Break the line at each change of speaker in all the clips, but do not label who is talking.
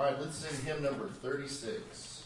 All right, let's sing hymn number
36.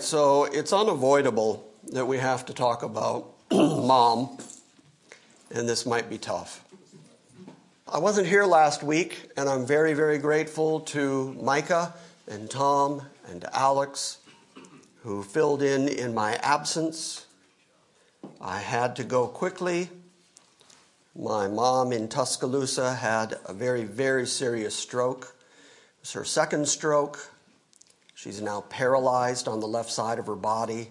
Right, so it's unavoidable that we have to talk about mom, and this might be tough. I wasn't here last week, and I'm very, very grateful to Micah and Tom and Alex who filled in in my absence. I had to go quickly. My mom in Tuscaloosa had a very, very serious stroke. It was her second stroke. She's now paralyzed on the left side of her body.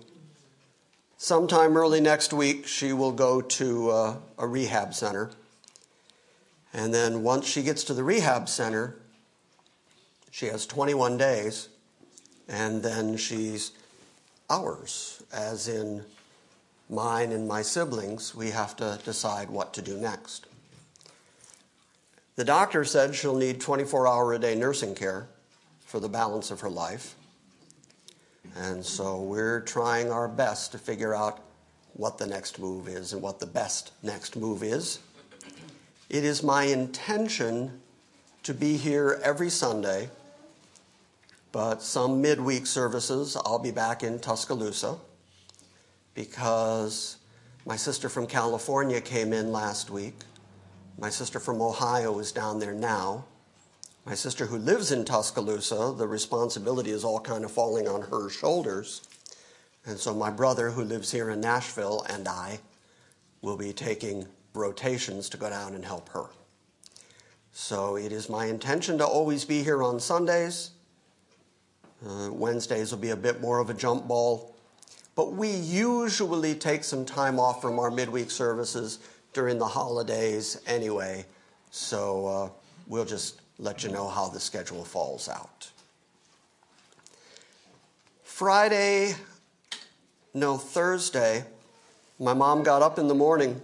Sometime early next week, she will go to uh, a rehab center. And then once she gets to the rehab center, she has 21 days, and then she's ours, as in mine and my siblings. We have to decide what to do next. The doctor said she'll need 24 hour a day nursing care for the balance of her life. And so we're trying our best to figure out what the next move is and what the best next move is. It is my intention to be here every Sunday, but some midweek services I'll be back in Tuscaloosa because my sister from California came in last week. My sister from Ohio is down there now. My sister who lives in Tuscaloosa, the responsibility is all kind of falling on her shoulders. And so my brother who lives here in Nashville and I will be taking rotations to go down and help her. So it is my intention to always be here on Sundays. Uh, Wednesdays will be a bit more of a jump ball. But we usually take some time off from our midweek services during the holidays anyway. So uh, we'll just let you know how the schedule falls out. Friday, no, Thursday, my mom got up in the morning,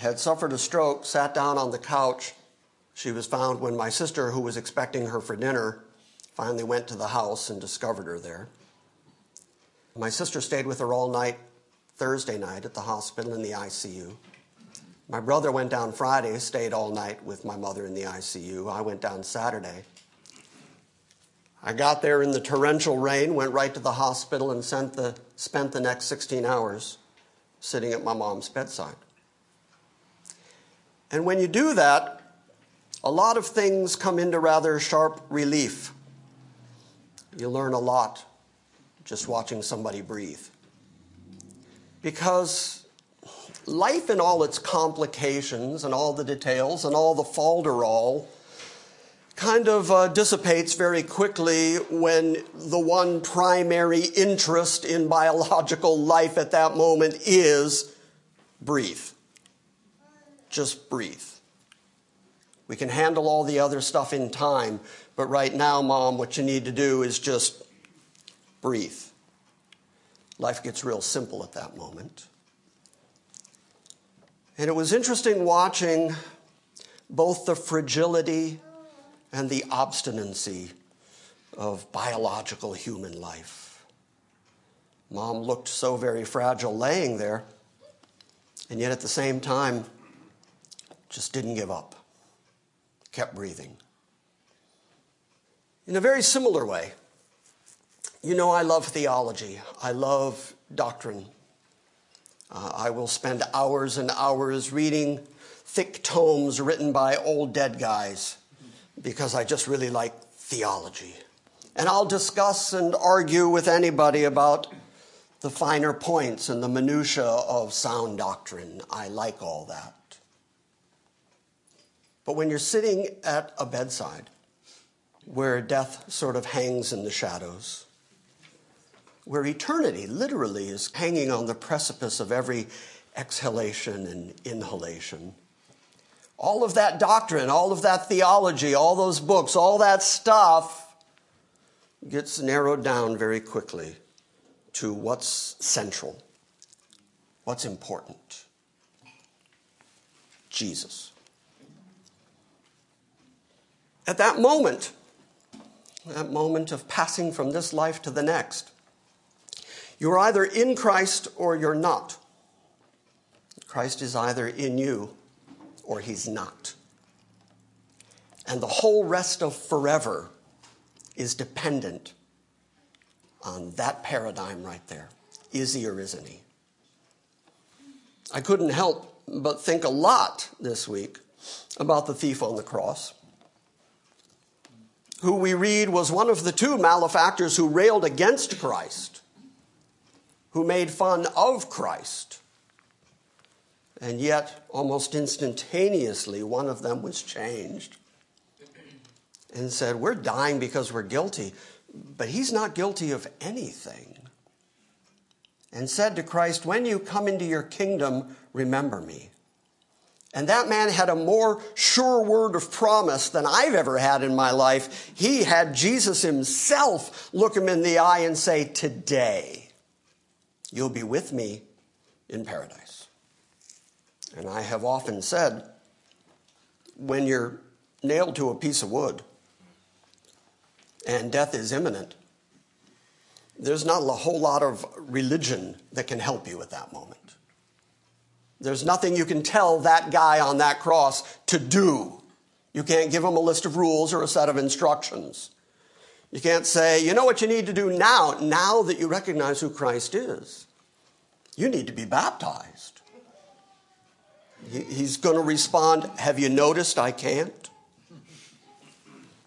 had suffered a stroke, sat down on the couch. She was found when my sister, who was expecting her for dinner, finally went to the house and discovered her there. My sister stayed with her all night Thursday night at the hospital in the ICU. My brother went down Friday, stayed all night with my mother in the ICU. I went down Saturday. I got there in the torrential rain, went right to the hospital, and the, spent the next 16 hours sitting at my mom's bedside. And when you do that, a lot of things come into rather sharp relief. You learn a lot just watching somebody breathe. Because life in all its complications and all the details and all the falderall kind of uh, dissipates very quickly when the one primary interest in biological life at that moment is breathe. Just breathe. We can handle all the other stuff in time, but right now, mom, what you need to do is just breathe. Life gets real simple at that moment. And it was interesting watching both the fragility and the obstinacy of biological human life. Mom looked so very fragile laying there, and yet at the same time, just didn't give up, kept breathing. In a very similar way, you know, I love theology, I love doctrine. Uh, I will spend hours and hours reading thick tomes written by old dead guys because I just really like theology. And I'll discuss and argue with anybody about the finer points and the minutiae of sound doctrine. I like all that. But when you're sitting at a bedside where death sort of hangs in the shadows, where eternity literally is hanging on the precipice of every exhalation and inhalation. All of that doctrine, all of that theology, all those books, all that stuff gets narrowed down very quickly to what's central, what's important. Jesus. At that moment, that moment of passing from this life to the next, you're either in Christ or you're not. Christ is either in you or he's not. And the whole rest of forever is dependent on that paradigm right there. Is he or isn't he? I couldn't help but think a lot this week about the thief on the cross, who we read was one of the two malefactors who railed against Christ, who made fun of Christ. And yet, almost instantaneously, one of them was changed and said, We're dying because we're guilty, but he's not guilty of anything. And said to Christ, When you come into your kingdom, remember me. And that man had a more sure word of promise than I've ever had in my life. He had Jesus himself look him in the eye and say, Today, you'll be with me in paradise. And I have often said, when you're nailed to a piece of wood and death is imminent, there's not a whole lot of religion that can help you at that moment. There's nothing you can tell that guy on that cross to do. You can't give him a list of rules or a set of instructions. You can't say, you know what you need to do now, now that you recognize who Christ is. You need to be baptized. He's going to respond, Have you noticed I can't?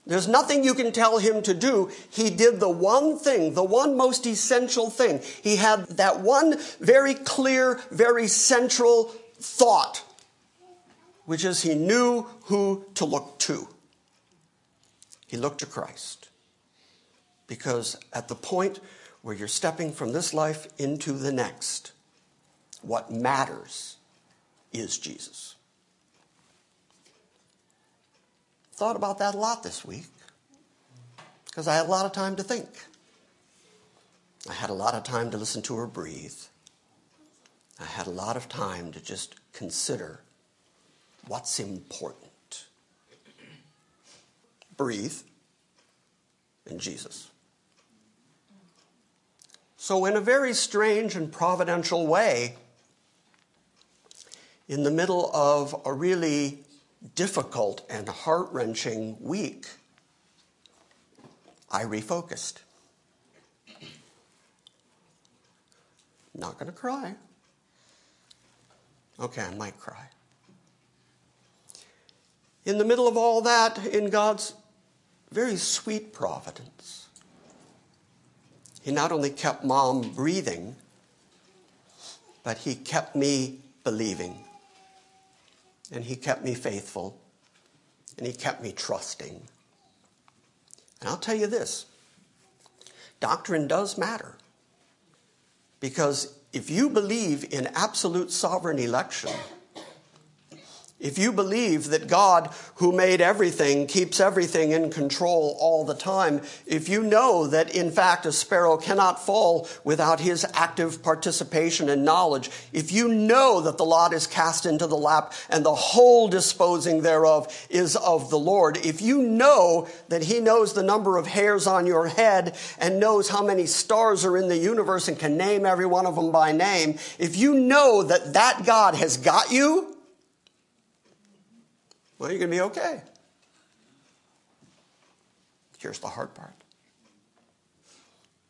There's nothing you can tell him to do. He did the one thing, the one most essential thing. He had that one very clear, very central thought, which is he knew who to look to. He looked to Christ. Because at the point where you're stepping from this life into the next, what matters is Jesus. Thought about that a lot this week because I had a lot of time to think. I had a lot of time to listen to her breathe. I had a lot of time to just consider what's important. Breathe and Jesus. So, in a very strange and providential way, in the middle of a really difficult and heart wrenching week, I refocused. Not going to cry. Okay, I might cry. In the middle of all that, in God's very sweet providence, He not only kept mom breathing, but He kept me believing and He kept me faithful, and He kept me trusting. And I'll tell you this doctrine does matter. Because if you believe in absolute sovereign election, if you believe that God, who made everything, keeps everything in control all the time, if you know that in fact a sparrow cannot fall without his active participation and knowledge, if you know that the lot is cast into the lap and the whole disposing thereof is of the Lord, if you know that he knows the number of hairs on your head and knows how many stars are in the universe and can name every one of them by name, if you know that that God has got you, well, you're going to be okay. Here's the hard part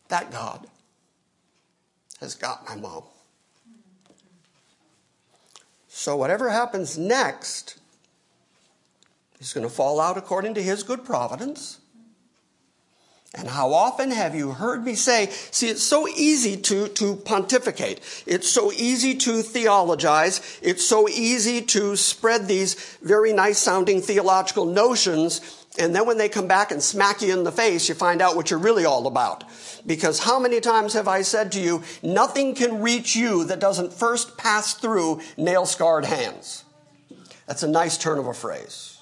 that God has got my mom. So, whatever happens next is going to fall out according to his good providence. And how often have you heard me say, see, it's so easy to, to pontificate. It's so easy to theologize. It's so easy to spread these very nice sounding theological notions. And then when they come back and smack you in the face, you find out what you're really all about. Because how many times have I said to you, nothing can reach you that doesn't first pass through nail scarred hands? That's a nice turn of a phrase.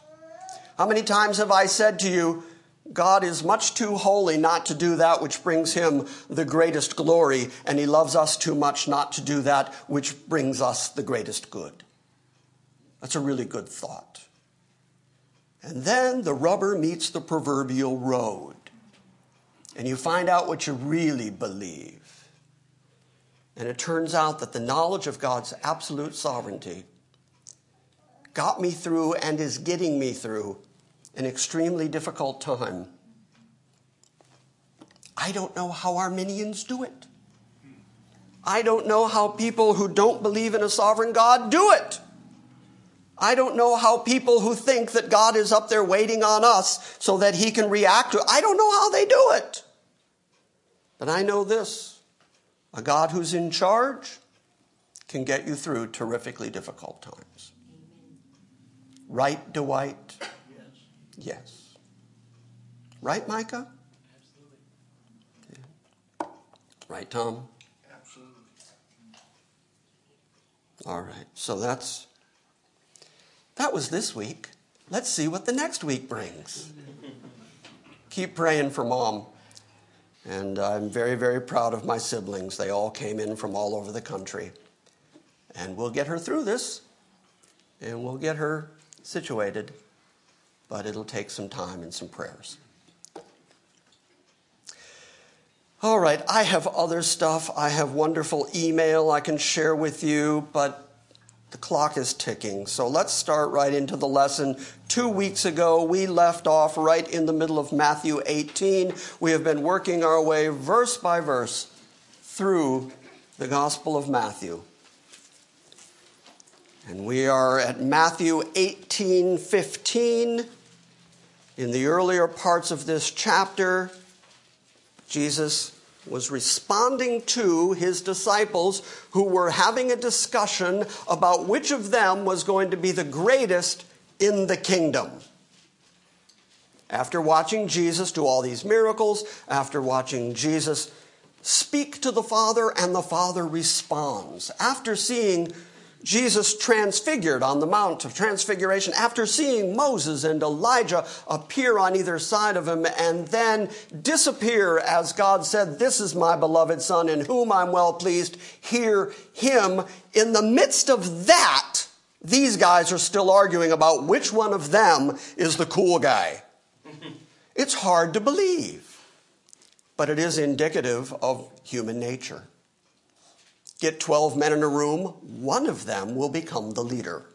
How many times have I said to you, God is much too holy not to do that which brings him the greatest glory, and he loves us too much not to do that which brings us the greatest good. That's a really good thought. And then the rubber meets the proverbial road, and you find out what you really believe. And it turns out that the knowledge of God's absolute sovereignty got me through and is getting me through an extremely difficult time. I don't know how Arminians do it. I don't know how people who don't believe in a sovereign God do it. I don't know how people who think that God is up there waiting on us so that he can react to it. I don't know how they do it. But I know this a God who's in charge can get you through terrifically difficult times. Right, Dwight? Yes. Right, Micah? Absolutely. Right, Tom? Absolutely. All right. So that's that was this week. Let's see what the next week brings. Keep praying for mom. And I'm very, very proud of my siblings. They all came in from all over the country. And we'll get her through this, and we'll get her situated, but it'll take some time and some prayers. All right, I have other stuff. I have wonderful email I can share with you, but the clock is ticking. So let's start right into the lesson. Two weeks ago, we left off right in the middle of Matthew 18. We have been working our way verse by verse through the Gospel of Matthew. And we are at Matthew 18 15. In the earlier parts of this chapter, Jesus was responding to his disciples who were having a discussion about which of them was going to be the greatest in the kingdom. After watching Jesus do all these miracles, after watching Jesus speak to the Father and the Father responds, after seeing Jesus transfigured on the Mount of Transfiguration after seeing Moses and Elijah appear on either side of him and then disappear as God said, This is my beloved Son in whom I'm well pleased. Hear him. In the midst of that, these guys are still arguing about which one of them is the cool guy. It's hard to believe, but it is indicative of human nature. Get 12 men in a room, one of them will become the leader.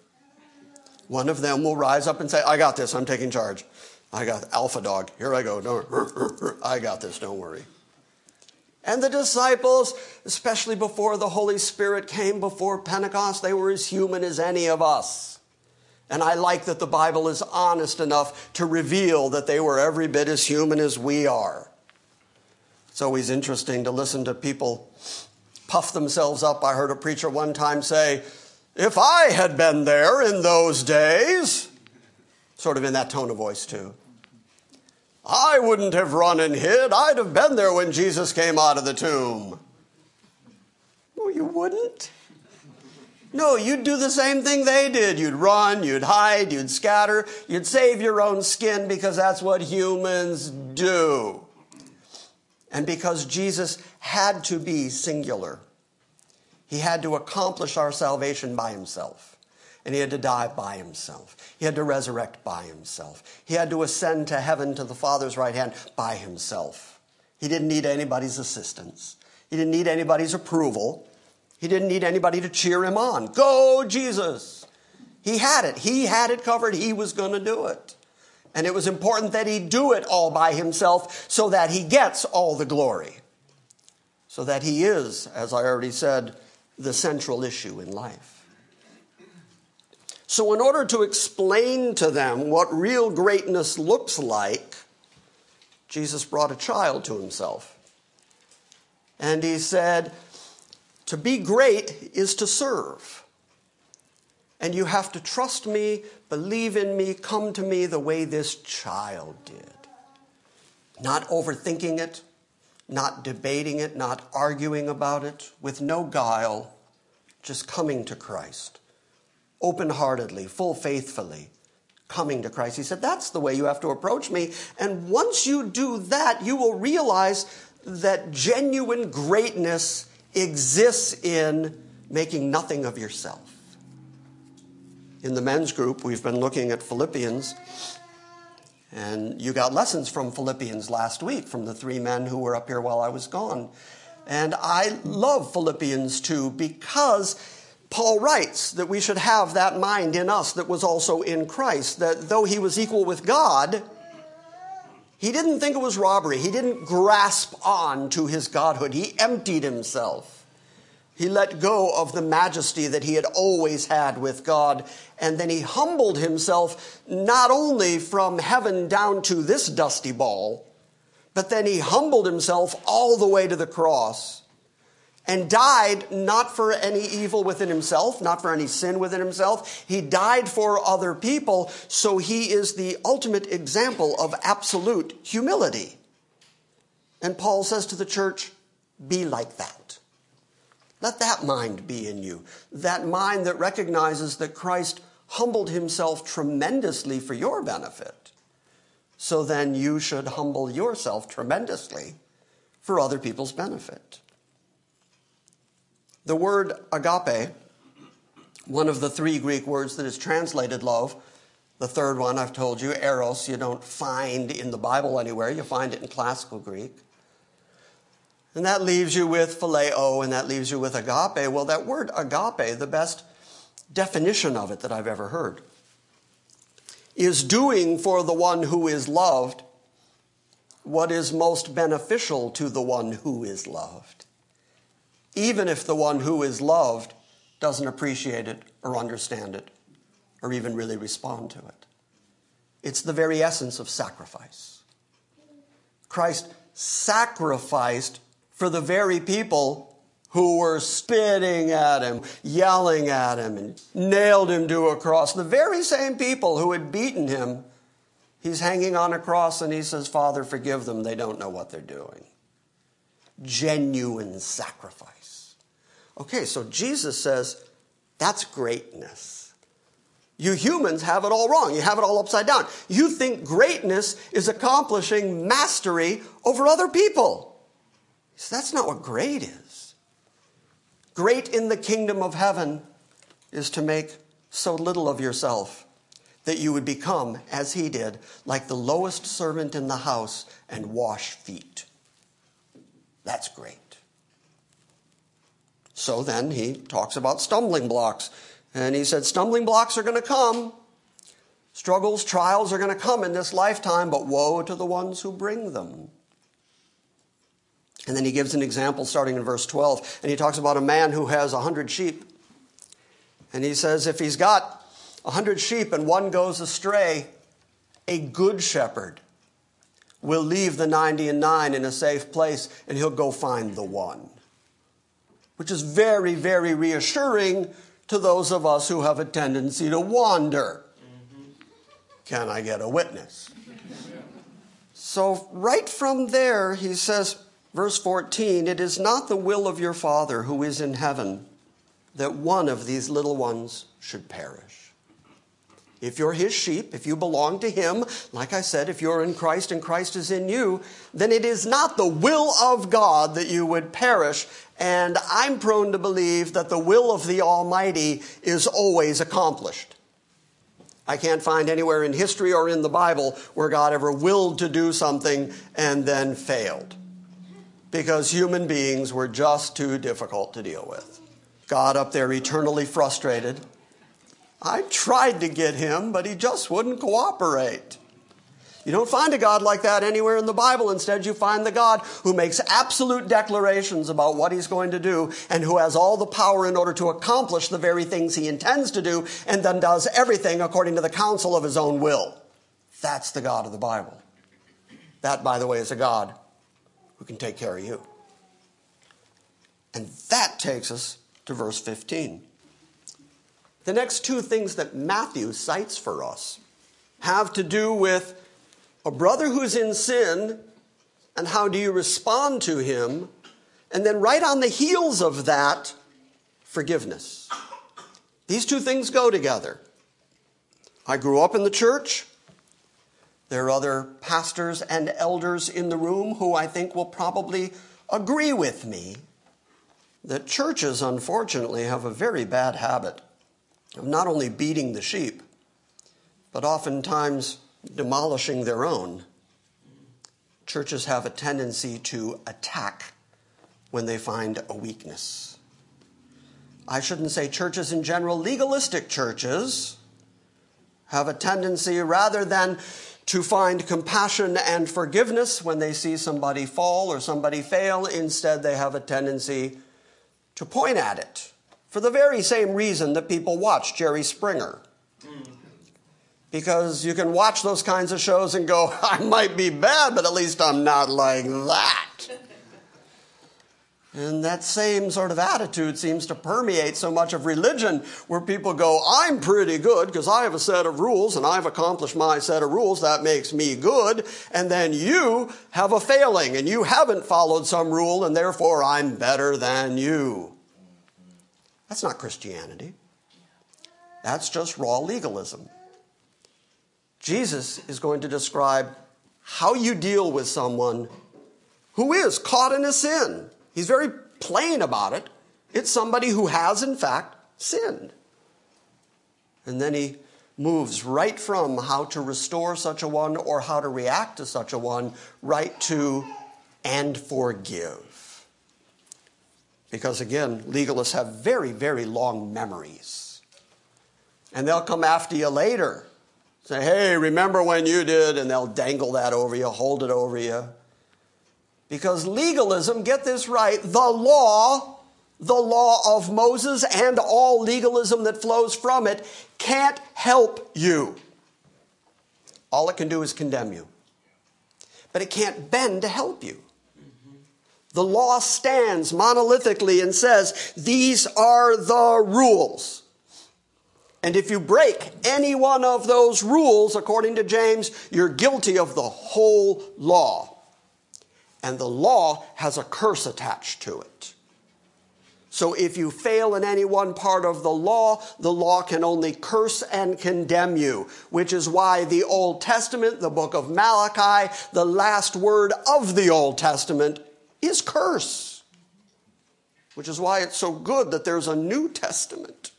One of them will rise up and say, I got this, I'm taking charge. I got alpha dog. Here I go. Don't, I got this, don't worry. And the disciples, especially before the Holy Spirit came before Pentecost, they were as human as any of us. And I like that the Bible is honest enough to reveal that they were every bit as human as we are. It's always interesting to listen to people puff themselves up. I heard a preacher one time say, If I had been there in those days, sort of in that tone of voice too, I wouldn't have run and hid. I'd have been there when Jesus came out of the tomb. No, you wouldn't. No, you'd do the same thing they did. You'd run, you'd hide, you'd scatter, you'd save your own skin because that's what humans do. And because Jesus had to be singular, he had to accomplish our salvation by himself. And he had to die by himself. He had to resurrect by himself. He had to ascend to heaven to the Father's right hand by himself. He didn't need anybody's assistance. He didn't need anybody's approval. He didn't need anybody to cheer him on. Go, Jesus! He had it. He had it covered. He was going to do it. And it was important that he do it all by himself so that he gets all the glory. So that he is, as I already said, the central issue in life. So, in order to explain to them what real greatness looks like, Jesus brought a child to himself. And he said, To be great is to serve. And you have to trust me, believe in me, come to me the way this child did. Not overthinking it, not debating it, not arguing about it, with no guile, just coming to Christ. Open heartedly, full faithfully, coming to Christ. He said, That's the way you have to approach me. And once you do that, you will realize that genuine greatness exists in making nothing of yourself in the men's group, we've been looking at Philippians. And you got lessons from Philippians last week from the three men who were up here while I was gone. And I love Philippians 2 because Paul writes that we should have that mind in us that was also in Christ, that though he was equal with God, He didn't think it was robbery. He didn't grasp on to his godhood. He emptied himself. He let go of the majesty that he had always had with God. And then he humbled himself not only from heaven down to this dusty ball, but then he humbled himself all the way to the cross and died not for any evil within himself, not for any sin within himself. He died for other people, so he is the ultimate example of absolute humility. And Paul says to the church, be like that. Let that mind be in you. That mind that recognizes that Christ humbled himself tremendously for your benefit. So then you should humble yourself tremendously for other people's benefit. The word agape, one of the three Greek words that is translated love, the third one I've told you, eros, you don't find in the Bible anywhere, you find it in classical Greek. And that leaves you with phileo, and that leaves you with agape. Well, that word agape, the best definition of it that I've ever heard, is doing for the one who is loved what is most beneficial to the one who is loved even if the one who is loved doesn't appreciate it or understand it or even really respond to it. It's the very essence of sacrifice. Christ sacrificed for the very people who were spitting at him, yelling at him, and nailed him to a cross. The very same people who had beaten him, he's hanging on a cross and he says, Father, forgive them. They don't know what they're doing. Genuine sacrifice. Okay, so Jesus says that's greatness. You humans have it all wrong. You have it all upside down. You think greatness is accomplishing mastery over other people. So that's not what great is. Great in the kingdom of heaven is to make so little of yourself that you would become, as he did, like the lowest servant in the house and wash feet. That's great. So then he talks about stumbling blocks. And he said, Stumbling blocks are going to come. Struggles, trials are going to come in this lifetime, but woe to the ones who bring them. And then he gives an example starting in verse 12. And he talks about a man who has a hundred sheep. And he says, if he's got a hundred sheep and one goes astray, a good shepherd will leave the 90 and 9 in a safe place and he'll go find the one which is very, very reassuring to those of us who have a tendency to wander. Can I get a witness? So, right from there, he says, verse 14, it is not the will of your Father who is in heaven that one of these little ones should perish. If you're his sheep, if you belong to him, like I said, if you're in Christ and Christ is in you, then it is not the will of God that you would perish. And I'm prone to believe that the will of the Almighty is always accomplished. I can't find anywhere in history or in the Bible where God ever willed to do something and then failed. Because human beings were just too difficult to deal with. God up there eternally frustrated I tried to get him, but he just wouldn't cooperate. You don't find a God like that anywhere in the Bible. Instead, you find the God who makes absolute declarations about what he's going to do and who has all the power in order to accomplish the very things he intends to do and then does everything according to the counsel of his own will. That's the God of the Bible. That, by the way, is a God who can take care of you. And that takes us to verse 15. The next two things that Matthew cites for us have to do with a brother who's in sin and how do you respond to him. And then, right on the heels of that, forgiveness. These two things go together. I grew up in the church. There are other pastors and elders in the room who I think will probably agree with me that churches, unfortunately, have a very bad habit of not only beating the sheep, but oftentimes demolishing their own. Churches have a tendency to attack when they find a weakness. I shouldn't say churches in general, legalistic churches have a tendency rather than to find compassion and forgiveness when they see somebody fall or somebody fail. Instead, they have a tendency to point at it for the very same reason that people watch Jerry Springer. Because you can watch those kinds of shows and go, I might be bad, but at least I'm not like that. And that same sort of attitude seems to permeate so much of religion where people go, I'm pretty good because I have a set of rules and I've accomplished my set of rules. That makes me good. And then you have a failing and you haven't followed some rule and therefore I'm better than you. That's not Christianity. That's just raw legalism. Jesus is going to describe how you deal with someone who is caught in a sin. He's very plain about it. It's somebody who has, in fact, sinned. And then he moves right from how to restore such a one or how to react to such a one right to and forgive. Because again, legalists have very, very long memories. And they'll come after you later Say, hey, remember when you did? And they'll dangle that over you, hold it over you. Because legalism, get this right, the law, the law of Moses and all legalism that flows from it can't help you. All it can do is condemn you. But it can't bend to help you. The law stands monolithically and says, these are the rules. And if you break any one of those rules, according to James, you're guilty of the whole law. And the law has a curse attached to it. So if you fail in any one part of the law, the law can only curse and condemn you, which is why the Old Testament, the book of Malachi, the last word of the Old Testament is curse. Which is why it's so good that there's a New Testament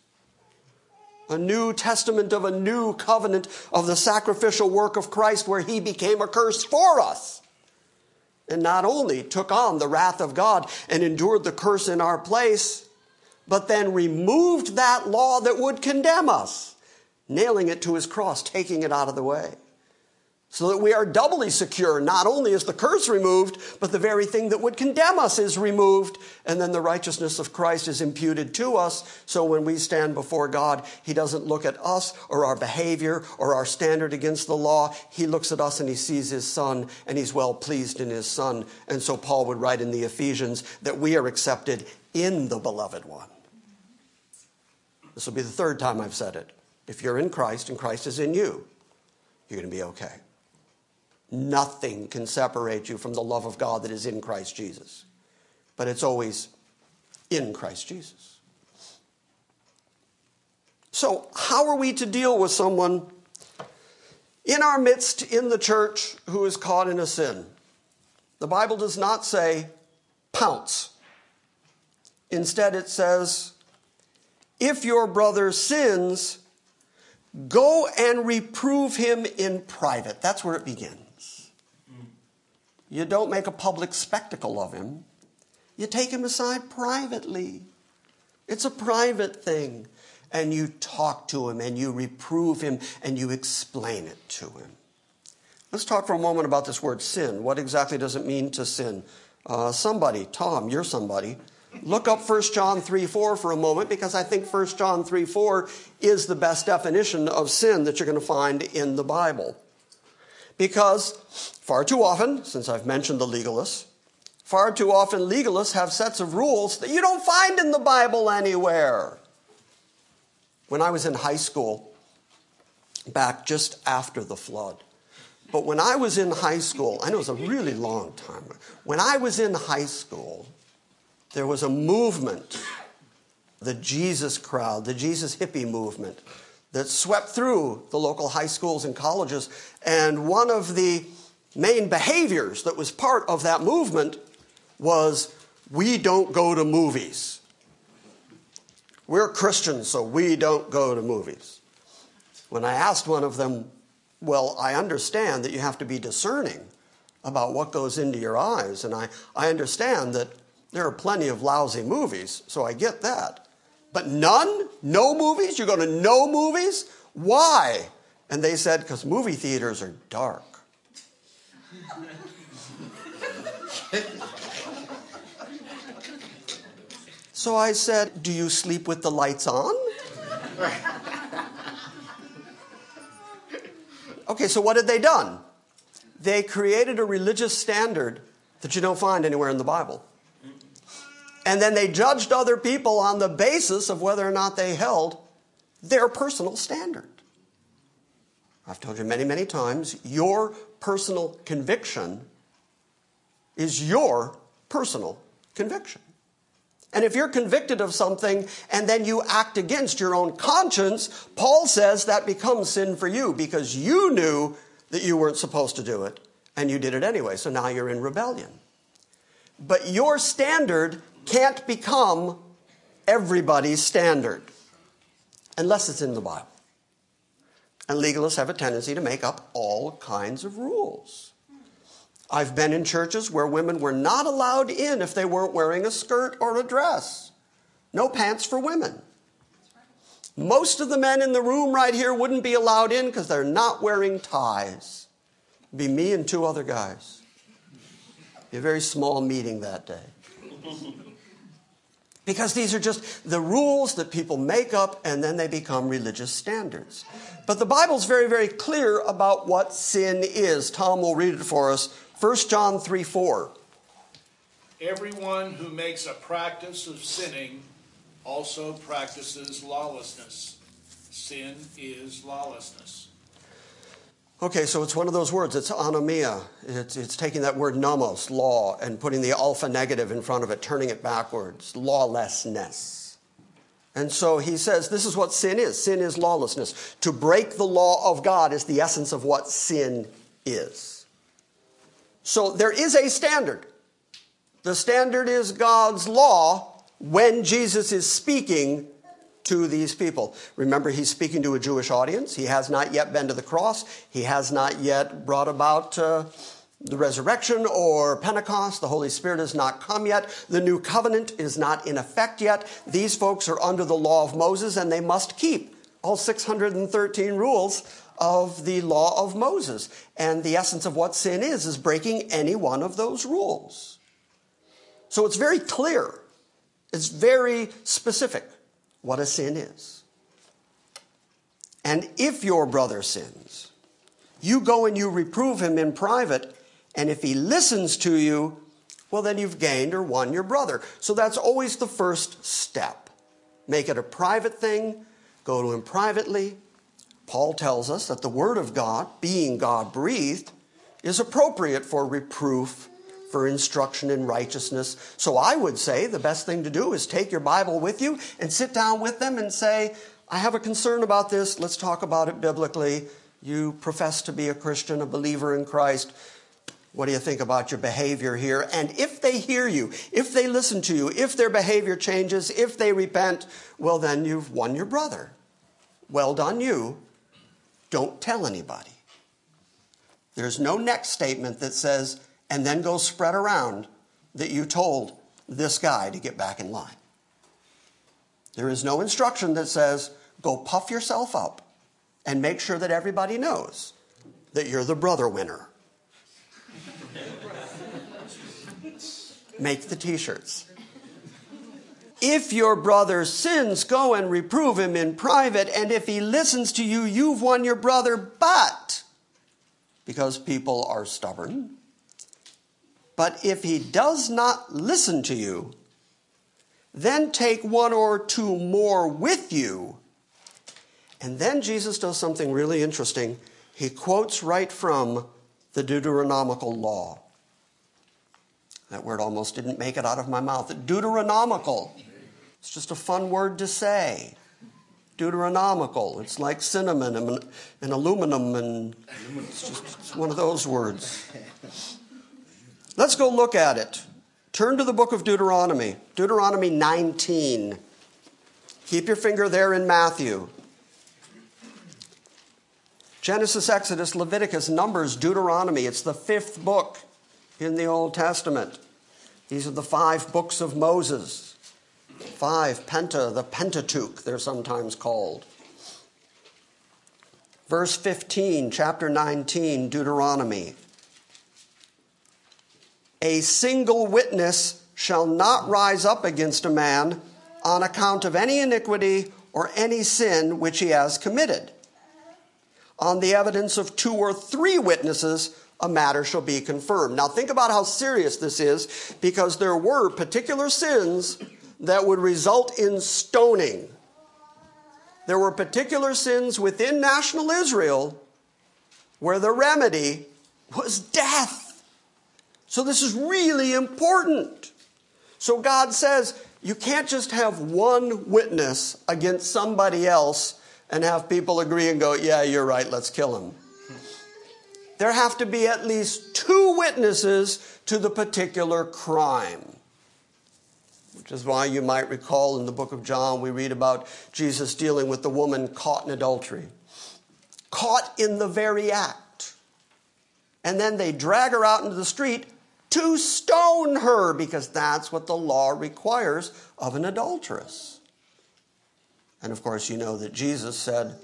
a new testament of a new covenant of the sacrificial work of Christ where he became a curse for us. And not only took on the wrath of God and endured the curse in our place, but then removed that law that would condemn us, nailing it to his cross, taking it out of the way so that we are doubly secure. Not only is the curse removed, but the very thing that would condemn us is removed, and then the righteousness of Christ is imputed to us. So when we stand before God, He doesn't look at us or our behavior or our standard against the law. He looks at us and He sees His Son, and He's well pleased in His Son. And so Paul would write in the Ephesians that we are accepted in the beloved one. This will be the third time I've said it. If you're in Christ and Christ is in you, you're going to be okay. Nothing can separate you from the love of God that is in Christ Jesus. But it's always in Christ Jesus. So, how are we to deal with someone in our midst in the church who is caught in a sin? The Bible does not say pounce. Instead, it says, if your brother sins, go and reprove him in private. That's where it begins. You don't make a public spectacle of him. You take him aside privately. It's a private thing. And you talk to him and you reprove him and you explain it to him. Let's talk for a moment about this word sin. What exactly does it mean to sin? Uh, somebody, Tom, you're somebody. Look up 1 John 3 4 for a moment because I think 1 John 3 4 is the best definition of sin that you're going to find in the Bible. Because far too often, since I've mentioned the legalists, far too often legalists have sets of rules that you don't find in the Bible anywhere. When I was in high school, back just after the flood, but when I was in high school, I know it was a really long time. When I was in high school, there was a movement, the Jesus crowd, the Jesus hippie movement, that swept through the local high schools and colleges. And one of the main behaviors that was part of that movement was we don't go to movies. We're Christians, so we don't go to movies. When I asked one of them, well, I understand that you have to be discerning about what goes into your eyes, and I, I understand that there are plenty of lousy movies, so I get that. But none? No movies? You're going to no movies? Why? And they said, because movie theaters are dark. so I said, Do you sleep with the lights on? okay, so what had they done? They created a religious standard that you don't find anywhere in the Bible. And then they judged other people on the basis of whether or not they held their personal standard. I've told you many, many times your personal conviction is your personal conviction. And if you're convicted of something and then you act against your own conscience, Paul says that becomes sin for you because you knew that you weren't supposed to do it and you did it anyway. So now you're in rebellion. But your standard can't become everybody's standard unless it's in the Bible. And legalists have a tendency to make up all kinds of rules. I've been in churches where women were not allowed in if they weren't wearing a skirt or a dress. No pants for women. Most of the men in the room right here wouldn't be allowed in because they're not wearing ties. It'd be me and two other guys. It'd Be a very small meeting that day. Because these are just the rules that people make up and then they become religious standards. But the Bible's very, very clear about what sin is. Tom will read it for us 1 John 3 4.
Everyone who makes a practice of sinning also practices lawlessness. Sin is lawlessness.
Okay, so it's one of those words. It's anomia. It's, it's taking that word nomos, law, and putting the alpha negative in front of it, turning it backwards. Lawlessness. And so he says this is what sin is sin is lawlessness. To break the law of God is the essence of what sin is. So there is a standard. The standard is God's law when Jesus is speaking to these people. Remember, he's speaking to a Jewish audience. He has not yet been to the cross, he has not yet brought about. Uh, the resurrection or Pentecost, the Holy Spirit has not come yet. The new covenant is not in effect yet. These folks are under the law of Moses and they must keep all 613 rules of the law of Moses. And the essence of what sin is, is breaking any one of those rules. So it's very clear, it's very specific what a sin is. And if your brother sins, you go and you reprove him in private, and if he listens to you, well, then you've gained or won your brother. So that's always the first step. Make it a private thing, go to him privately, Paul tells us that the Word of God, being God breathed, is appropriate for reproof, for instruction in righteousness. So I would say the best thing to do is take your Bible with you and sit down with them and say, I have a concern about this. Let's talk about it biblically. You profess to be a Christian, a believer in Christ. What do you think about your behavior here? And if they hear you, if they listen to you, if their behavior changes, if they repent, well, then you've won your brother. Well done, you. Don't tell anybody. There's no next statement that says, and then go spread around that you told this guy to get back in line. There is no instruction that says, go puff yourself up and make sure that everybody knows that you're the brother winner. Make the t shirts. If your brother sins, go and reprove him in private, and if he listens to you, you've won your brother. But, because people are stubborn, but if he does not listen to you, then take one or two more with you. And then Jesus does something really interesting. He quotes right from the Deuteronomical law. That word almost didn't make it out of my mouth. Deuteronomical. It's just a fun word to say. Deuteronomical. It's like cinnamon and, and aluminum, and it's just it's one of those words. Let's go look at it. Turn to the book of Deuteronomy, Deuteronomy 19. Keep your finger there in Matthew. Genesis, Exodus, Leviticus, Numbers, Deuteronomy. It's the fifth book in the Old Testament. These are the five books of Moses. Five, Penta, the Pentateuch, they're sometimes called. Verse 15, chapter 19, Deuteronomy. A single witness shall not rise up against a man on account of any iniquity or any sin which he has committed. On the evidence of two or three witnesses, a matter shall be confirmed. Now, think about how serious this is because there were particular sins that would result in stoning. There were particular sins within national Israel where the remedy was death. So, this is really important. So, God says you can't just have one witness against somebody else and have people agree and go, yeah, you're right, let's kill him there have to be at least two witnesses to the particular crime. Which is why you might recall in the book of John, we read about Jesus dealing with the woman caught in adultery, caught in the very act. And then they drag her out into the street to stone her because that's what the law requires of an adulteress. And of course, you know that Jesus said,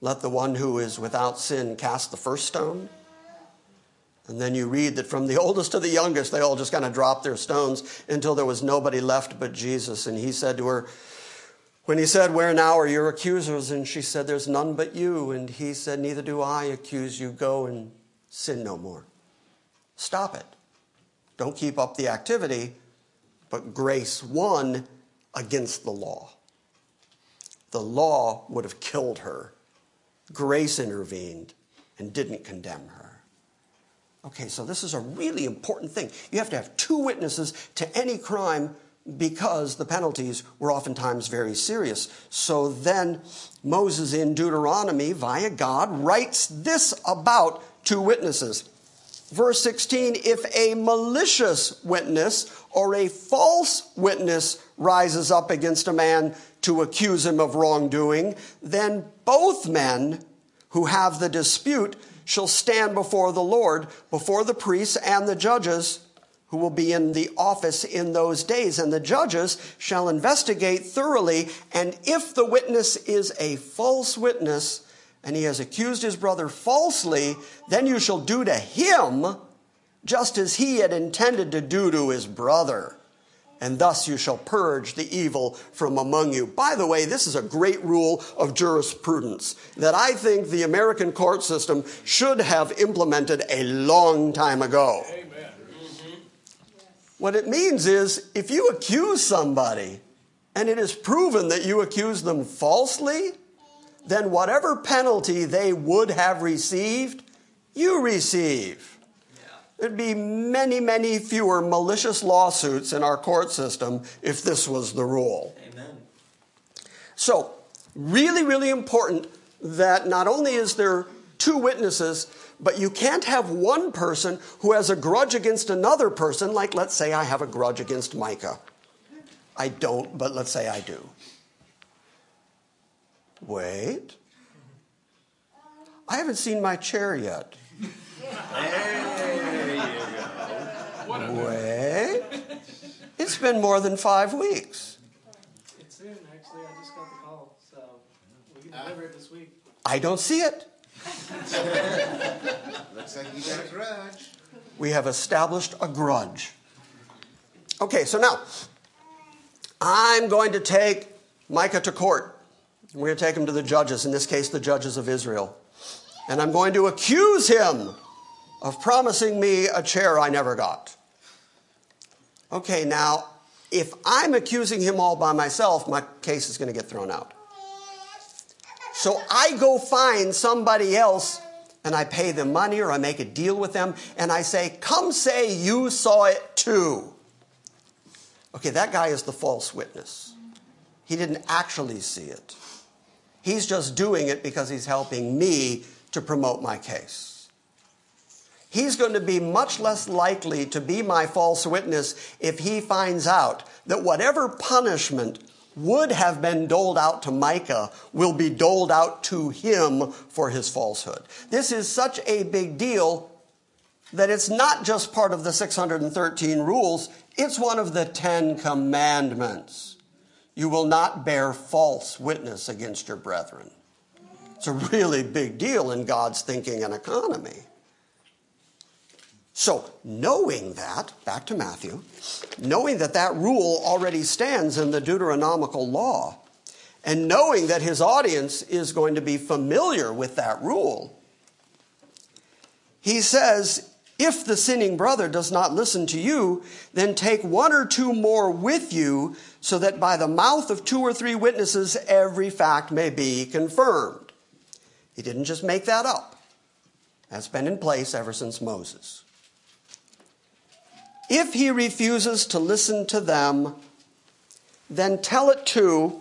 let the one who is without sin cast the first stone. And then you read that from the oldest to the youngest, they all just kind of dropped their stones until there was nobody left but Jesus. And he said to her, when he said, Where now are your accusers? And she said, There's none but you. And he said, Neither do I accuse you. Go and sin no more. Stop it. Don't keep up the activity, but grace won against the law. The law would have killed her grace intervened and didn't condemn her. Okay, so this is a really important thing. You have to have two witnesses to any crime because the penalties were oftentimes very serious. So then Moses in Deuteronomy, via God, writes this about two witnesses. Verse 16 If a malicious witness or a false witness rises up against a man to accuse him of wrongdoing, then both men who have the dispute shall stand before the Lord, before the priests and the judges who will be in the office in those days. And the judges shall investigate thoroughly, and if the witness is a false witness, and he has accused his brother falsely, then you shall do to him just as he had intended to do to his brother and thus you shall purge the evil from among you. By the way, this is a great rule of jurisprudence that I think the American court system should have implemented a long time ago. Amen. What it means is if you accuse somebody and it is proven that you accuse them falsely, then whatever penalty they would have received, you receive. There'd be many, many fewer malicious lawsuits in our court system if this was the rule. Amen. So, really, really important that not only is there two witnesses, but you can't have one person who has a grudge against another person, like let's say I have a grudge against Micah. I don't, but let's say I do. Wait. I haven't seen my chair yet. There you go. Wait. It's been more than five weeks.
It's soon, actually. I just got the call, so we can deliver it this week.
I don't see it.
Looks like you got a grudge.
We have established a grudge. Okay, so now I'm going to take Micah to court. We're going to take him to the judges, in this case, the judges of Israel. And I'm going to accuse him of promising me a chair I never got. Okay, now, if I'm accusing him all by myself, my case is going to get thrown out. So I go find somebody else and I pay them money or I make a deal with them and I say, Come say you saw it too. Okay, that guy is the false witness. He didn't actually see it. He's just doing it because he's helping me to promote my case he's going to be much less likely to be my false witness if he finds out that whatever punishment would have been doled out to Micah will be doled out to him for his falsehood. This is such a big deal that it's not just part of the 613 rules, it's one of the 10 commandments. You will not bear false witness against your brethren. It's a really big deal in God's thinking and economy. So, knowing that, back to Matthew, knowing that that rule already stands in the Deuteronomical law, and knowing that his audience is going to be familiar with that rule, he says, if the sinning brother does not listen to you, then take one or two more with you, so that by the mouth of two or three witnesses every fact may be confirmed. He didn't just make that up. That's been in place ever since Moses. If he refuses to listen to them, then tell it to,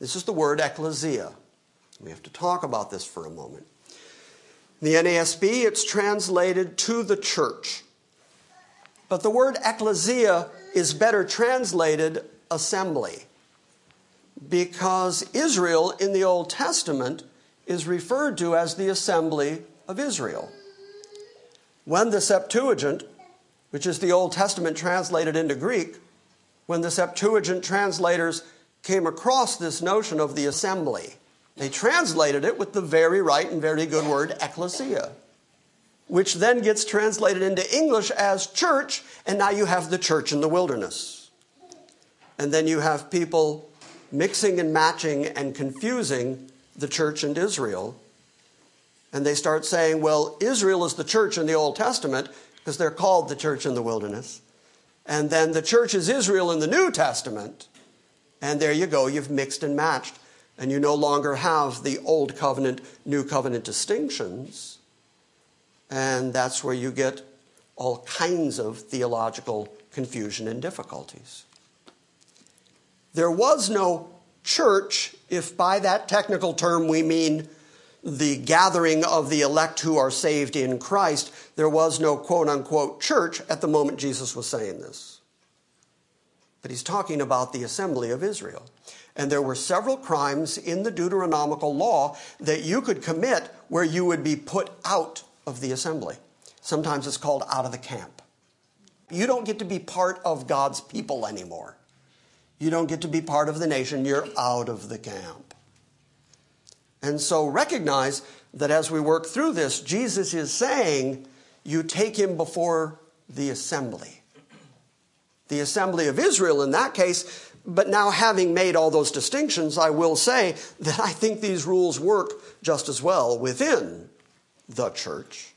this is the word ecclesia. We have to talk about this for a moment. The NASB, it's translated to the church. But the word ecclesia is better translated assembly because Israel in the Old Testament is referred to as the assembly of Israel. When the Septuagint which is the Old Testament translated into Greek, when the Septuagint translators came across this notion of the assembly, they translated it with the very right and very good word ecclesia, which then gets translated into English as church, and now you have the church in the wilderness. And then you have people mixing and matching and confusing the church and Israel. And they start saying, well, Israel is the church in the Old Testament, because they're called the church in the wilderness. And then the church is Israel in the New Testament. And there you go, you've mixed and matched. And you no longer have the old covenant, new covenant distinctions. And that's where you get all kinds of theological confusion and difficulties. There was no church, if by that technical term we mean the gathering of the elect who are saved in Christ, there was no quote unquote church at the moment Jesus was saying this. But he's talking about the assembly of Israel. And there were several crimes in the Deuteronomical law that you could commit where you would be put out of the assembly. Sometimes it's called out of the camp. You don't get to be part of God's people anymore. You don't get to be part of the nation. You're out of the camp. And so recognize that as we work through this, Jesus is saying, you take him before the assembly. The assembly of Israel in that case, but now having made all those distinctions, I will say that I think these rules work just as well within the church.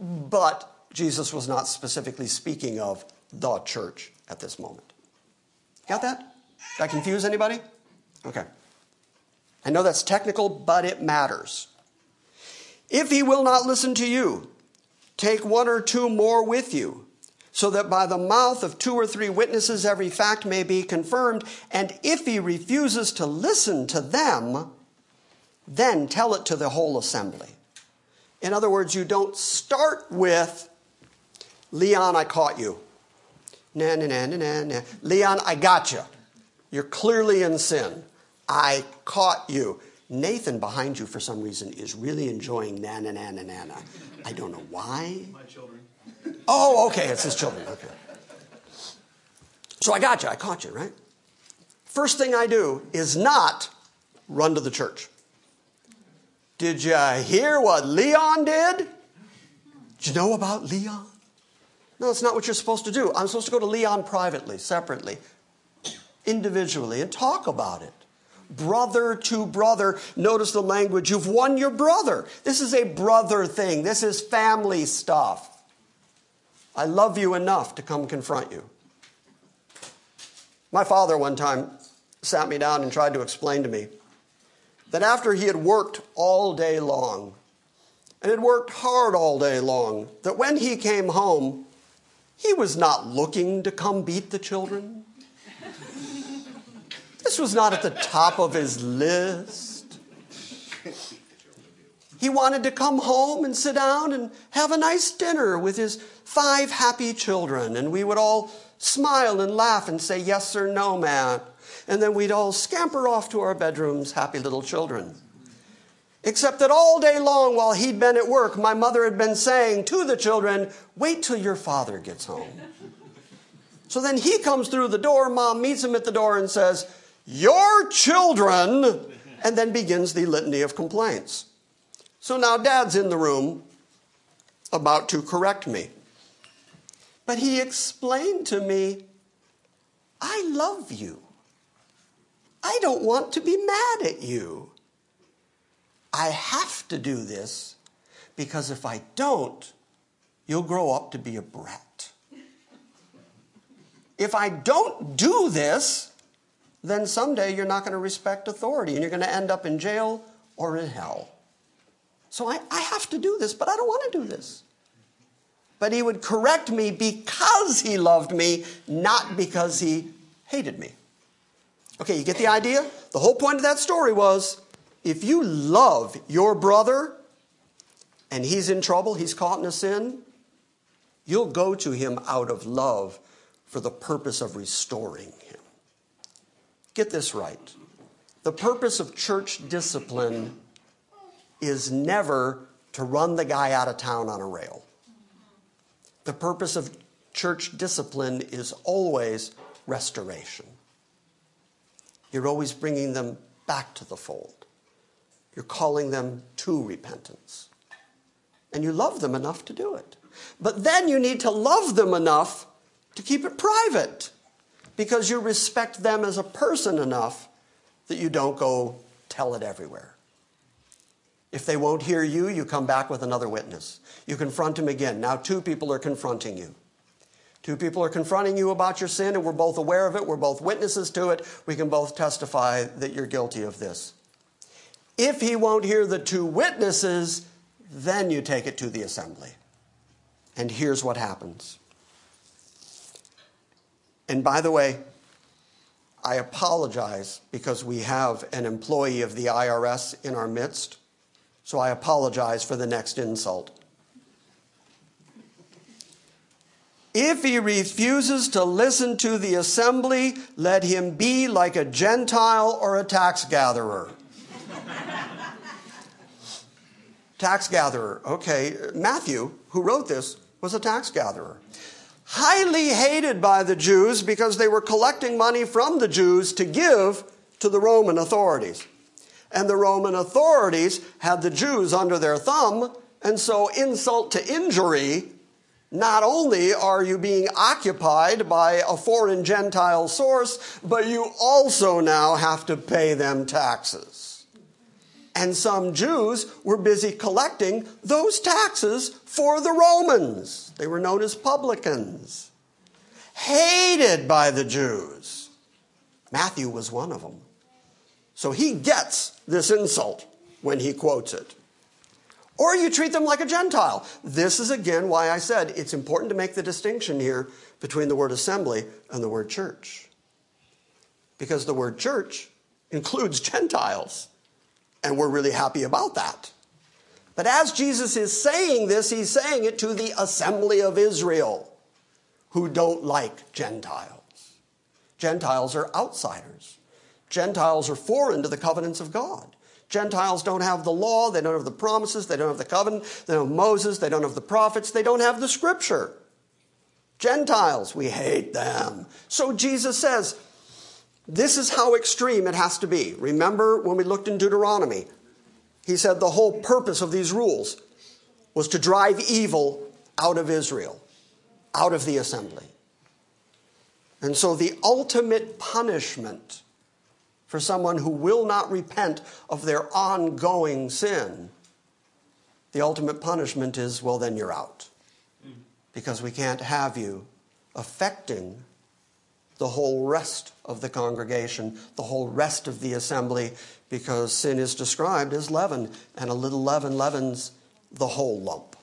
But Jesus was not specifically speaking of the church at this moment. Got that? Did I confuse anybody? Okay. I know that's technical, but it matters. If he will not listen to you, take one or two more with you, so that by the mouth of two or three witnesses every fact may be confirmed. And if he refuses to listen to them, then tell it to the whole assembly. In other words, you don't start with, Leon, I caught you. Nah, nah, nah, nah, nah. Leon, I got you. You're clearly in sin. I caught you. Nathan behind you, for some reason, is really enjoying nana, nana, nana. I don't know why.
My children.
Oh, okay, it's his children. Okay. So I got you. I caught you, right? First thing I do is not run to the church. Did you hear what Leon did? Did you know about Leon? No, that's not what you're supposed to do. I'm supposed to go to Leon privately, separately, individually, and talk about it brother to brother. Notice the language. You've won your brother. This is a brother thing. This is family stuff. I love you enough to come confront you. My father one time sat me down and tried to explain to me that after he had worked all day long and had worked hard all day long, that when he came home, he was not looking to come beat the children. This was not at the top of his list. He wanted to come home and sit down and have a nice dinner with his five happy children, and we would all smile and laugh and say yes or no, man. And then we'd all scamper off to our bedrooms, happy little children. Except that all day long while he'd been at work, my mother had been saying to the children, Wait till your father gets home. So then he comes through the door, mom meets him at the door and says, your children and then begins the litany of complaints. So now dad's in the room about to correct me. But he explained to me, I love you. I don't want to be mad at you. I have to do this because if I don't, you'll grow up to be a brat. If I don't do this, then someday you're not going to respect authority and you're going to end up in jail or in hell. So I, I have to do this, but I don't want to do this. But he would correct me because he loved me, not because he hated me. Okay, you get the idea? The whole point of that story was if you love your brother and he's in trouble, he's caught in a sin, you'll go to him out of love for the purpose of restoring him. Get this right. The purpose of church discipline is never to run the guy out of town on a rail. The purpose of church discipline is always restoration. You're always bringing them back to the fold. You're calling them to repentance. And you love them enough to do it. But then you need to love them enough to keep it private because you respect them as a person enough that you don't go tell it everywhere. If they won't hear you, you come back with another witness. You confront him again. Now, two people are confronting you. Two people are confronting you about your sin, and we're both aware of it. We're both witnesses to it. We can both testify that you're guilty of this. If he won't hear the two witnesses, then you take it to the assembly. And here's what happens. And by the way, I apologize because we have an employee of the IRS in our midst. So I apologize for the next insult. If he refuses to listen to the assembly, let him be like a Gentile or a tax gatherer. tax gatherer. Okay, Matthew, who wrote this, was a tax gatherer. Highly hated by the Jews because they were collecting money from the Jews to give to the Roman authorities. And the Roman authorities had the Jews under their thumb, and so insult to injury not only are you being occupied by a foreign Gentile source, but you also now have to pay them taxes. And some Jews were busy collecting those taxes for the Romans. They were known as publicans, hated by the Jews. Matthew was one of them. So he gets this insult when he quotes it or you treat them like a Gentile. This is again why I said it's important to make the distinction here between the word assembly and the word church. Because the word church includes Gentiles, and we're really happy about that. But as Jesus is saying this, he's saying it to the assembly of Israel who don't like Gentiles. Gentiles are outsiders. Gentiles are foreign to the covenants of God. Gentiles don't have the law, they don't have the promises, they don't have the covenant, they don't have Moses, they don't have the prophets, they don't have the scripture. Gentiles, we hate them. So Jesus says, this is how extreme it has to be. Remember when we looked in Deuteronomy? He said the whole purpose of these rules was to drive evil out of Israel, out of the assembly. And so the ultimate punishment for someone who will not repent of their ongoing sin, the ultimate punishment is well, then you're out. Because we can't have you affecting the whole rest of the congregation, the whole rest of the assembly, because sin is described as leaven, and a little leaven leavens the whole lump.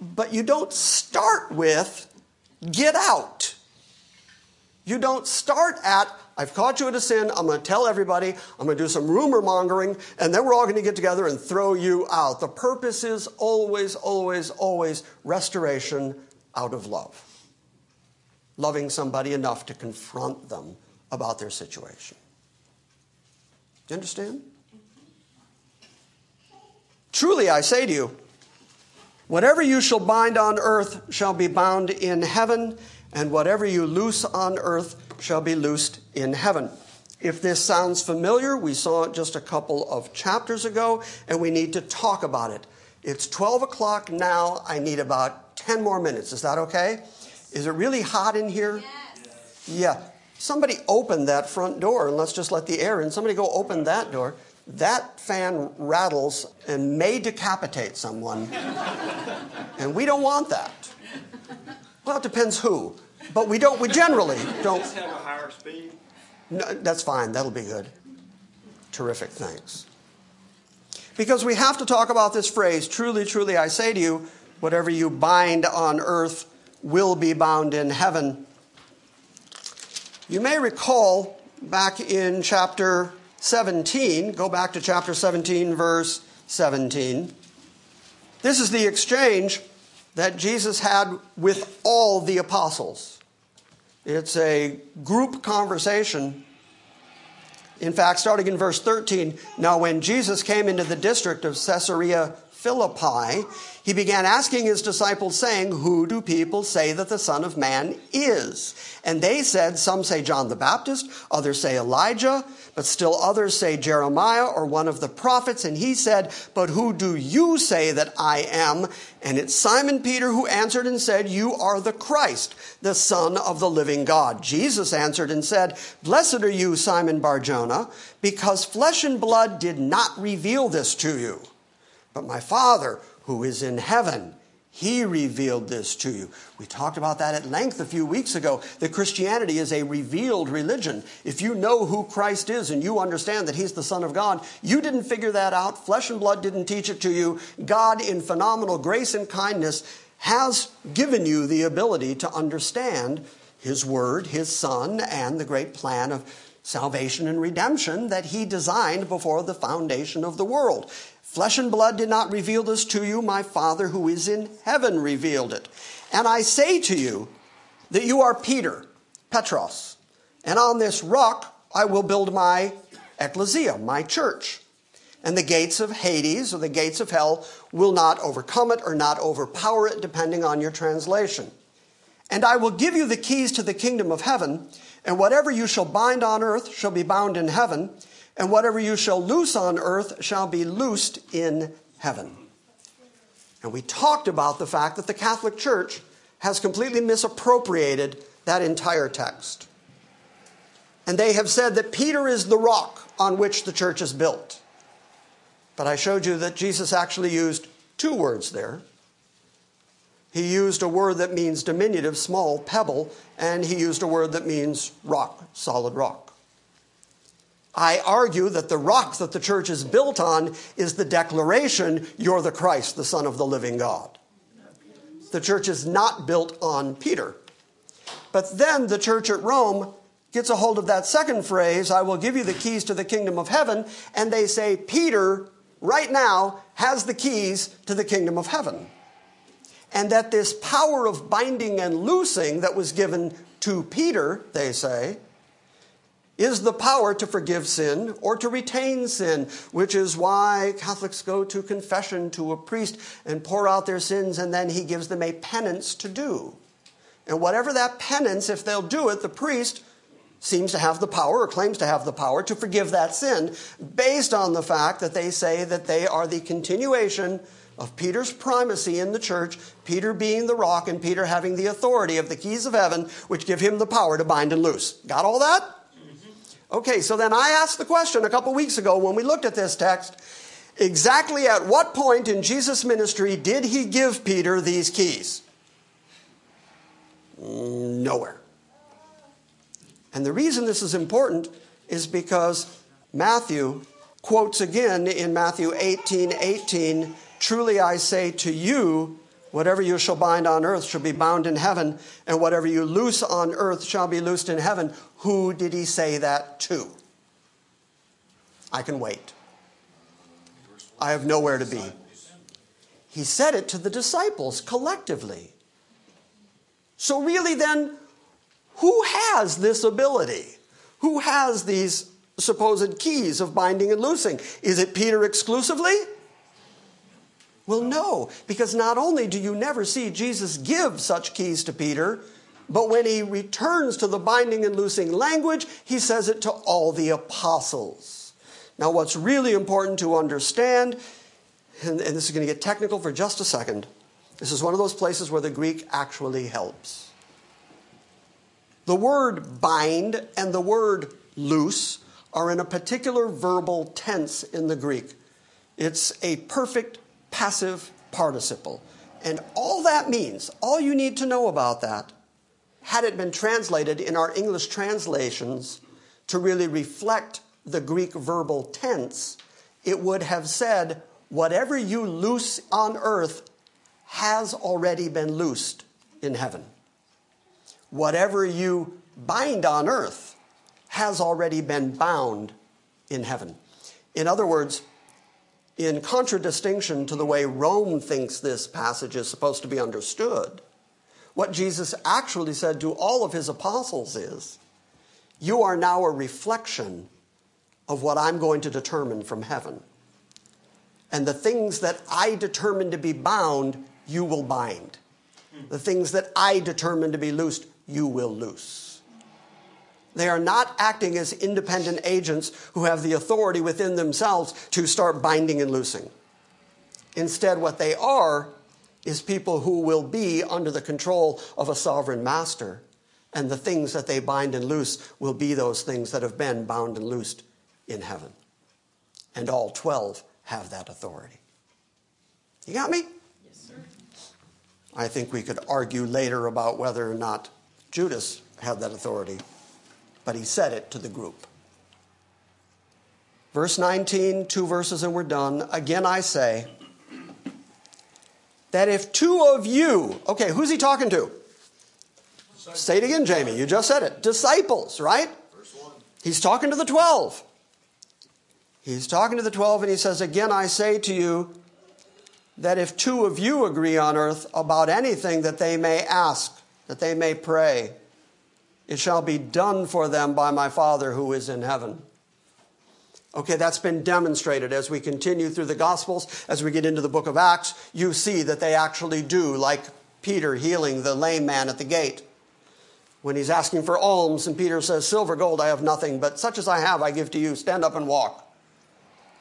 But you don't start with get out. You don't start at I've caught you in a sin. I'm going to tell everybody. I'm going to do some rumor mongering, and then we're all going to get together and throw you out. The purpose is always, always, always restoration out of love. Loving somebody enough to confront them about their situation. Do you understand? Truly, I say to you, whatever you shall bind on earth shall be bound in heaven, and whatever you loose on earth shall be loosed in heaven. If this sounds familiar, we saw it just a couple of chapters ago, and we need to talk about it. It's 12 o'clock now. I need about 10 more minutes. Is that okay? Is it really hot in here?
Yes.
Yeah. Somebody open that front door and let's just let the air in. Somebody go open that door. That fan rattles and may decapitate someone. and we don't want that. Well, it depends who. But we don't, we generally don't.
Have a higher speed.
No, that's fine. That'll be good. Terrific. Thanks. Because we have to talk about this phrase truly, truly, I say to you, whatever you bind on earth will be bound in heaven. You may recall back in chapter 17, go back to chapter 17, verse 17. This is the exchange that Jesus had with all the apostles. It's a group conversation. In fact, starting in verse 13, now when Jesus came into the district of Caesarea Philippi, he began asking his disciples, saying, Who do people say that the Son of Man is? And they said, Some say John the Baptist, others say Elijah, but still others say Jeremiah or one of the prophets. And he said, But who do you say that I am? And it's Simon Peter who answered and said, You are the Christ, the Son of the living God. Jesus answered and said, Blessed are you, Simon Barjona, because flesh and blood did not reveal this to you but my Father who is in heaven. He revealed this to you. We talked about that at length a few weeks ago that Christianity is a revealed religion. If you know who Christ is and you understand that He's the Son of God, you didn't figure that out. Flesh and blood didn't teach it to you. God, in phenomenal grace and kindness, has given you the ability to understand His Word, His Son, and the great plan of salvation and redemption that He designed before the foundation of the world. Flesh and blood did not reveal this to you, my Father who is in heaven revealed it. And I say to you that you are Peter, Petros, and on this rock I will build my ecclesia, my church. And the gates of Hades or the gates of hell will not overcome it or not overpower it, depending on your translation. And I will give you the keys to the kingdom of heaven, and whatever you shall bind on earth shall be bound in heaven and whatever you shall loose on earth shall be loosed in heaven. And we talked about the fact that the Catholic Church has completely misappropriated that entire text. And they have said that Peter is the rock on which the church is built. But I showed you that Jesus actually used two words there. He used a word that means diminutive, small, pebble, and he used a word that means rock, solid rock. I argue that the rock that the church is built on is the declaration, You're the Christ, the Son of the living God. The church is not built on Peter. But then the church at Rome gets a hold of that second phrase, I will give you the keys to the kingdom of heaven, and they say, Peter, right now, has the keys to the kingdom of heaven. And that this power of binding and loosing that was given to Peter, they say, is the power to forgive sin or to retain sin, which is why Catholics go to confession to a priest and pour out their sins, and then he gives them a penance to do. And whatever that penance, if they'll do it, the priest seems to have the power or claims to have the power to forgive that sin based on the fact that they say that they are the continuation of Peter's primacy in the church, Peter being the rock and Peter having the authority of the keys of heaven, which give him the power to bind and loose. Got all that? Okay, so then I asked the question a couple weeks ago when we looked at this text exactly at what point in Jesus' ministry did he give Peter these keys? Nowhere. And the reason this is important is because Matthew quotes again in Matthew 18 18, Truly I say to you, whatever you shall bind on earth shall be bound in heaven, and whatever you loose on earth shall be loosed in heaven. Who did he say that to? I can wait. I have nowhere to be. He said it to the disciples collectively. So, really, then, who has this ability? Who has these supposed keys of binding and loosing? Is it Peter exclusively? Well, no, because not only do you never see Jesus give such keys to Peter, But when he returns to the binding and loosing language, he says it to all the apostles. Now, what's really important to understand, and, and this is going to get technical for just a second, this is one of those places where the Greek actually helps. The word bind and the word loose are in a particular verbal tense in the Greek. It's a perfect passive participle. And all that means, all you need to know about that, had it been translated in our English translations to really reflect the Greek verbal tense, it would have said, Whatever you loose on earth has already been loosed in heaven. Whatever you bind on earth has already been bound in heaven. In other words, in contradistinction to the way Rome thinks this passage is supposed to be understood, what Jesus actually said to all of his apostles is, You are now a reflection of what I'm going to determine from heaven. And the things that I determine to be bound, you will bind. The things that I determine to be loosed, you will loose. They are not acting as independent agents who have the authority within themselves to start binding and loosing. Instead, what they are is people who will be under the control of a sovereign master. And the things that they bind and loose will be those things that have been bound and loosed in heaven. And all 12 have that authority. You got me?
Yes, sir.
I think we could argue later about whether or not Judas had that authority, but he said it to the group. Verse 19, two verses and we're done. Again, I say that if two of you, okay, who's he talking to? Say it again, Jamie. You just said it. Disciples, right? He's talking to the 12. He's talking to the 12 and he says, Again, I say to you that if two of you agree on earth about anything that they may ask, that they may pray, it shall be done for them by my Father who is in heaven. Okay, that's been demonstrated as we continue through the Gospels, as we get into the book of Acts. You see that they actually do, like Peter healing the lame man at the gate. When he's asking for alms, and Peter says, Silver, gold, I have nothing, but such as I have, I give to you. Stand up and walk.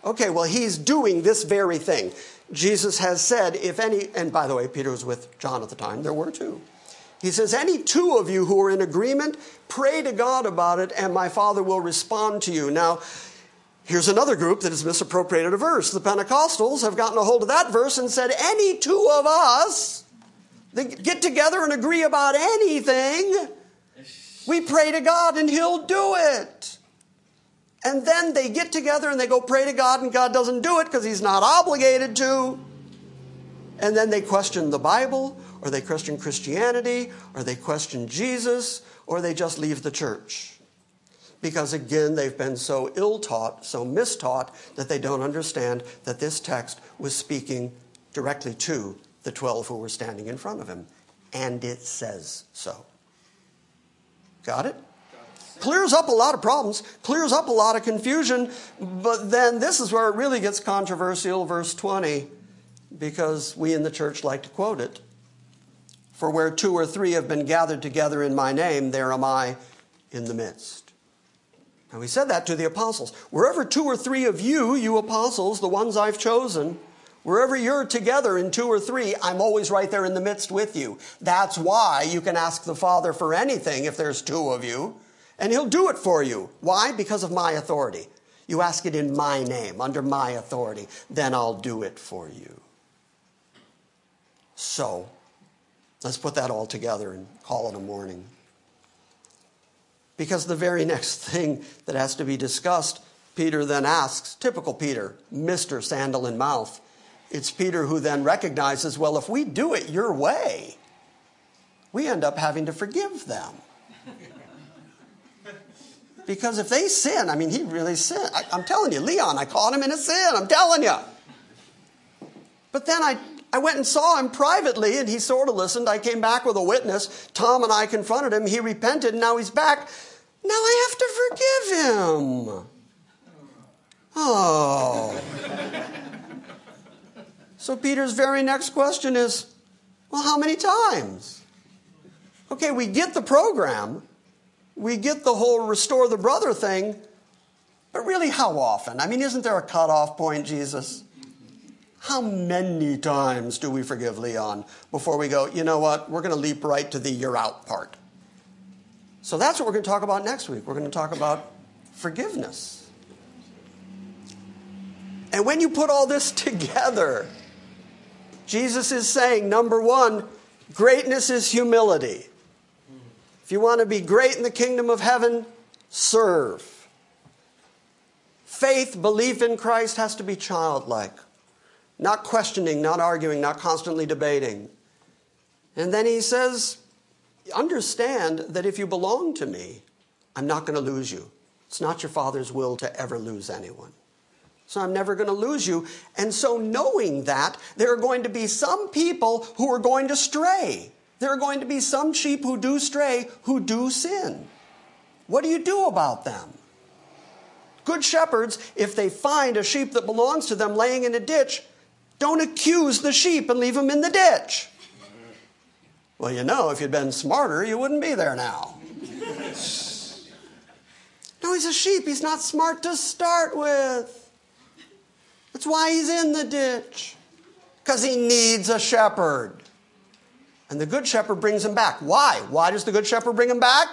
Okay, well, he's doing this very thing. Jesus has said, if any, and by the way, Peter was with John at the time, there were two. He says, Any two of you who are in agreement, pray to God about it, and my Father will respond to you. Now, here's another group that has misappropriated a verse. The Pentecostals have gotten a hold of that verse and said, Any two of us they get together and agree about anything, we pray to God and He'll do it. And then they get together and they go pray to God, and God doesn't do it because He's not obligated to. And then they question the Bible, or they question Christianity, or they question Jesus, or they just leave the church. Because again, they've been so ill taught, so mistaught, that they don't understand that this text was speaking directly to the 12 who were standing in front of him. And it says so. Got it? Clears up a lot of problems, clears up a lot of confusion, but then this is where it really gets controversial, verse 20, because we in the church like to quote it. For where two or three have been gathered together in my name, there am I in the midst. Now, he said that to the apostles. Wherever two or three of you, you apostles, the ones I've chosen, wherever you're together in two or three, I'm always right there in the midst with you. That's why you can ask the Father for anything if there's two of you, and He'll do it for you. Why? Because of my authority. You ask it in my name, under my authority, then I'll do it for you. So, let's put that all together and call it a morning. Because the very next thing that has to be discussed, Peter then asks, typical Peter, Mr. Sandal in Mouth. It's Peter who then recognizes, well, if we do it your way, we end up having to forgive them. because if they sin, I mean, he really sinned. I, am telling you, Leon, I caught him in a sin, I'm telling you. But then I, I went and saw him privately, and he sort of listened. I came back with a witness. Tom and I confronted him. He repented, and now he's back. Now I have to forgive him. Oh. So Peter's very next question is, well, how many times? Okay, we get the program, we get the whole restore the brother thing, but really, how often? I mean, isn't there a cutoff point, Jesus? How many times do we forgive Leon before we go, you know what, we're going to leap right to the you're out part? So that's what we're going to talk about next week. We're going to talk about forgiveness. And when you put all this together, Jesus is saying, number one, greatness is humility. If you want to be great in the kingdom of heaven, serve. Faith, belief in Christ has to be childlike, not questioning, not arguing, not constantly debating. And then he says, understand that if you belong to me, I'm not going to lose you. It's not your Father's will to ever lose anyone. So I'm never going to lose you. And so, knowing that, there are going to be some people who are going to stray. There are going to be some sheep who do stray, who do sin. What do you do about them? Good shepherds, if they find a sheep that belongs to them laying in a ditch, don't accuse the sheep and leave him in the ditch. Well, you know, if you'd been smarter, you wouldn't be there now. no, he's a sheep. He's not smart to start with. That's why he's in the ditch, because he needs a shepherd. And the good shepherd brings him back. Why? Why does the good shepherd bring him back?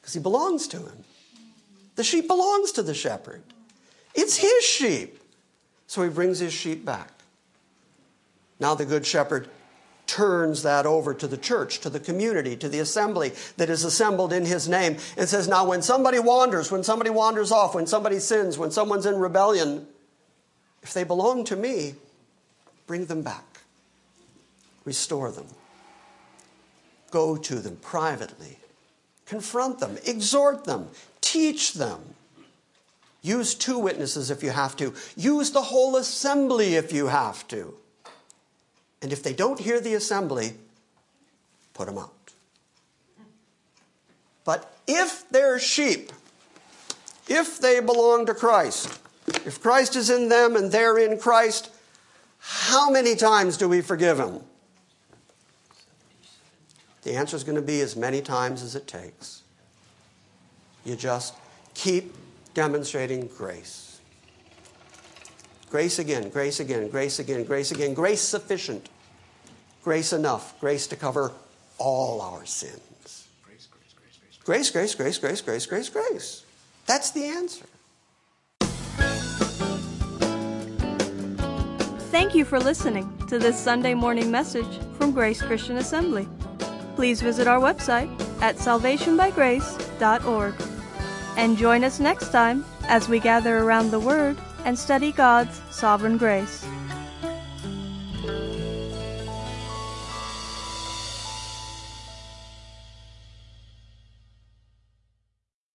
Because he belongs to him. The sheep belongs to the shepherd, it's his sheep. So he brings his sheep back. Now the good shepherd turns that over to the church, to the community, to the assembly that is assembled in his name, and says, Now, when somebody wanders, when somebody wanders off, when somebody sins, when someone's in rebellion, if they belong to me, bring them back, restore them, go to them privately, confront them, exhort them, teach them. Use two witnesses if you have to. Use the whole assembly if you have to. And if they don't hear the assembly, put them out. But if they're sheep, if they belong to Christ, if Christ is in them and they're in Christ, how many times do we forgive them? The answer is going to be as many times as it takes. You just keep demonstrating grace. Grace again, grace again, grace again, grace again, grace sufficient, grace enough, grace to cover all our sins. Grace, grace, grace, grace, grace, grace, grace. That's the answer.
Thank you for listening to this Sunday morning message from Grace Christian Assembly. Please visit our website at salvationbygrace.org and join us next time as we gather around the Word and study God's sovereign grace.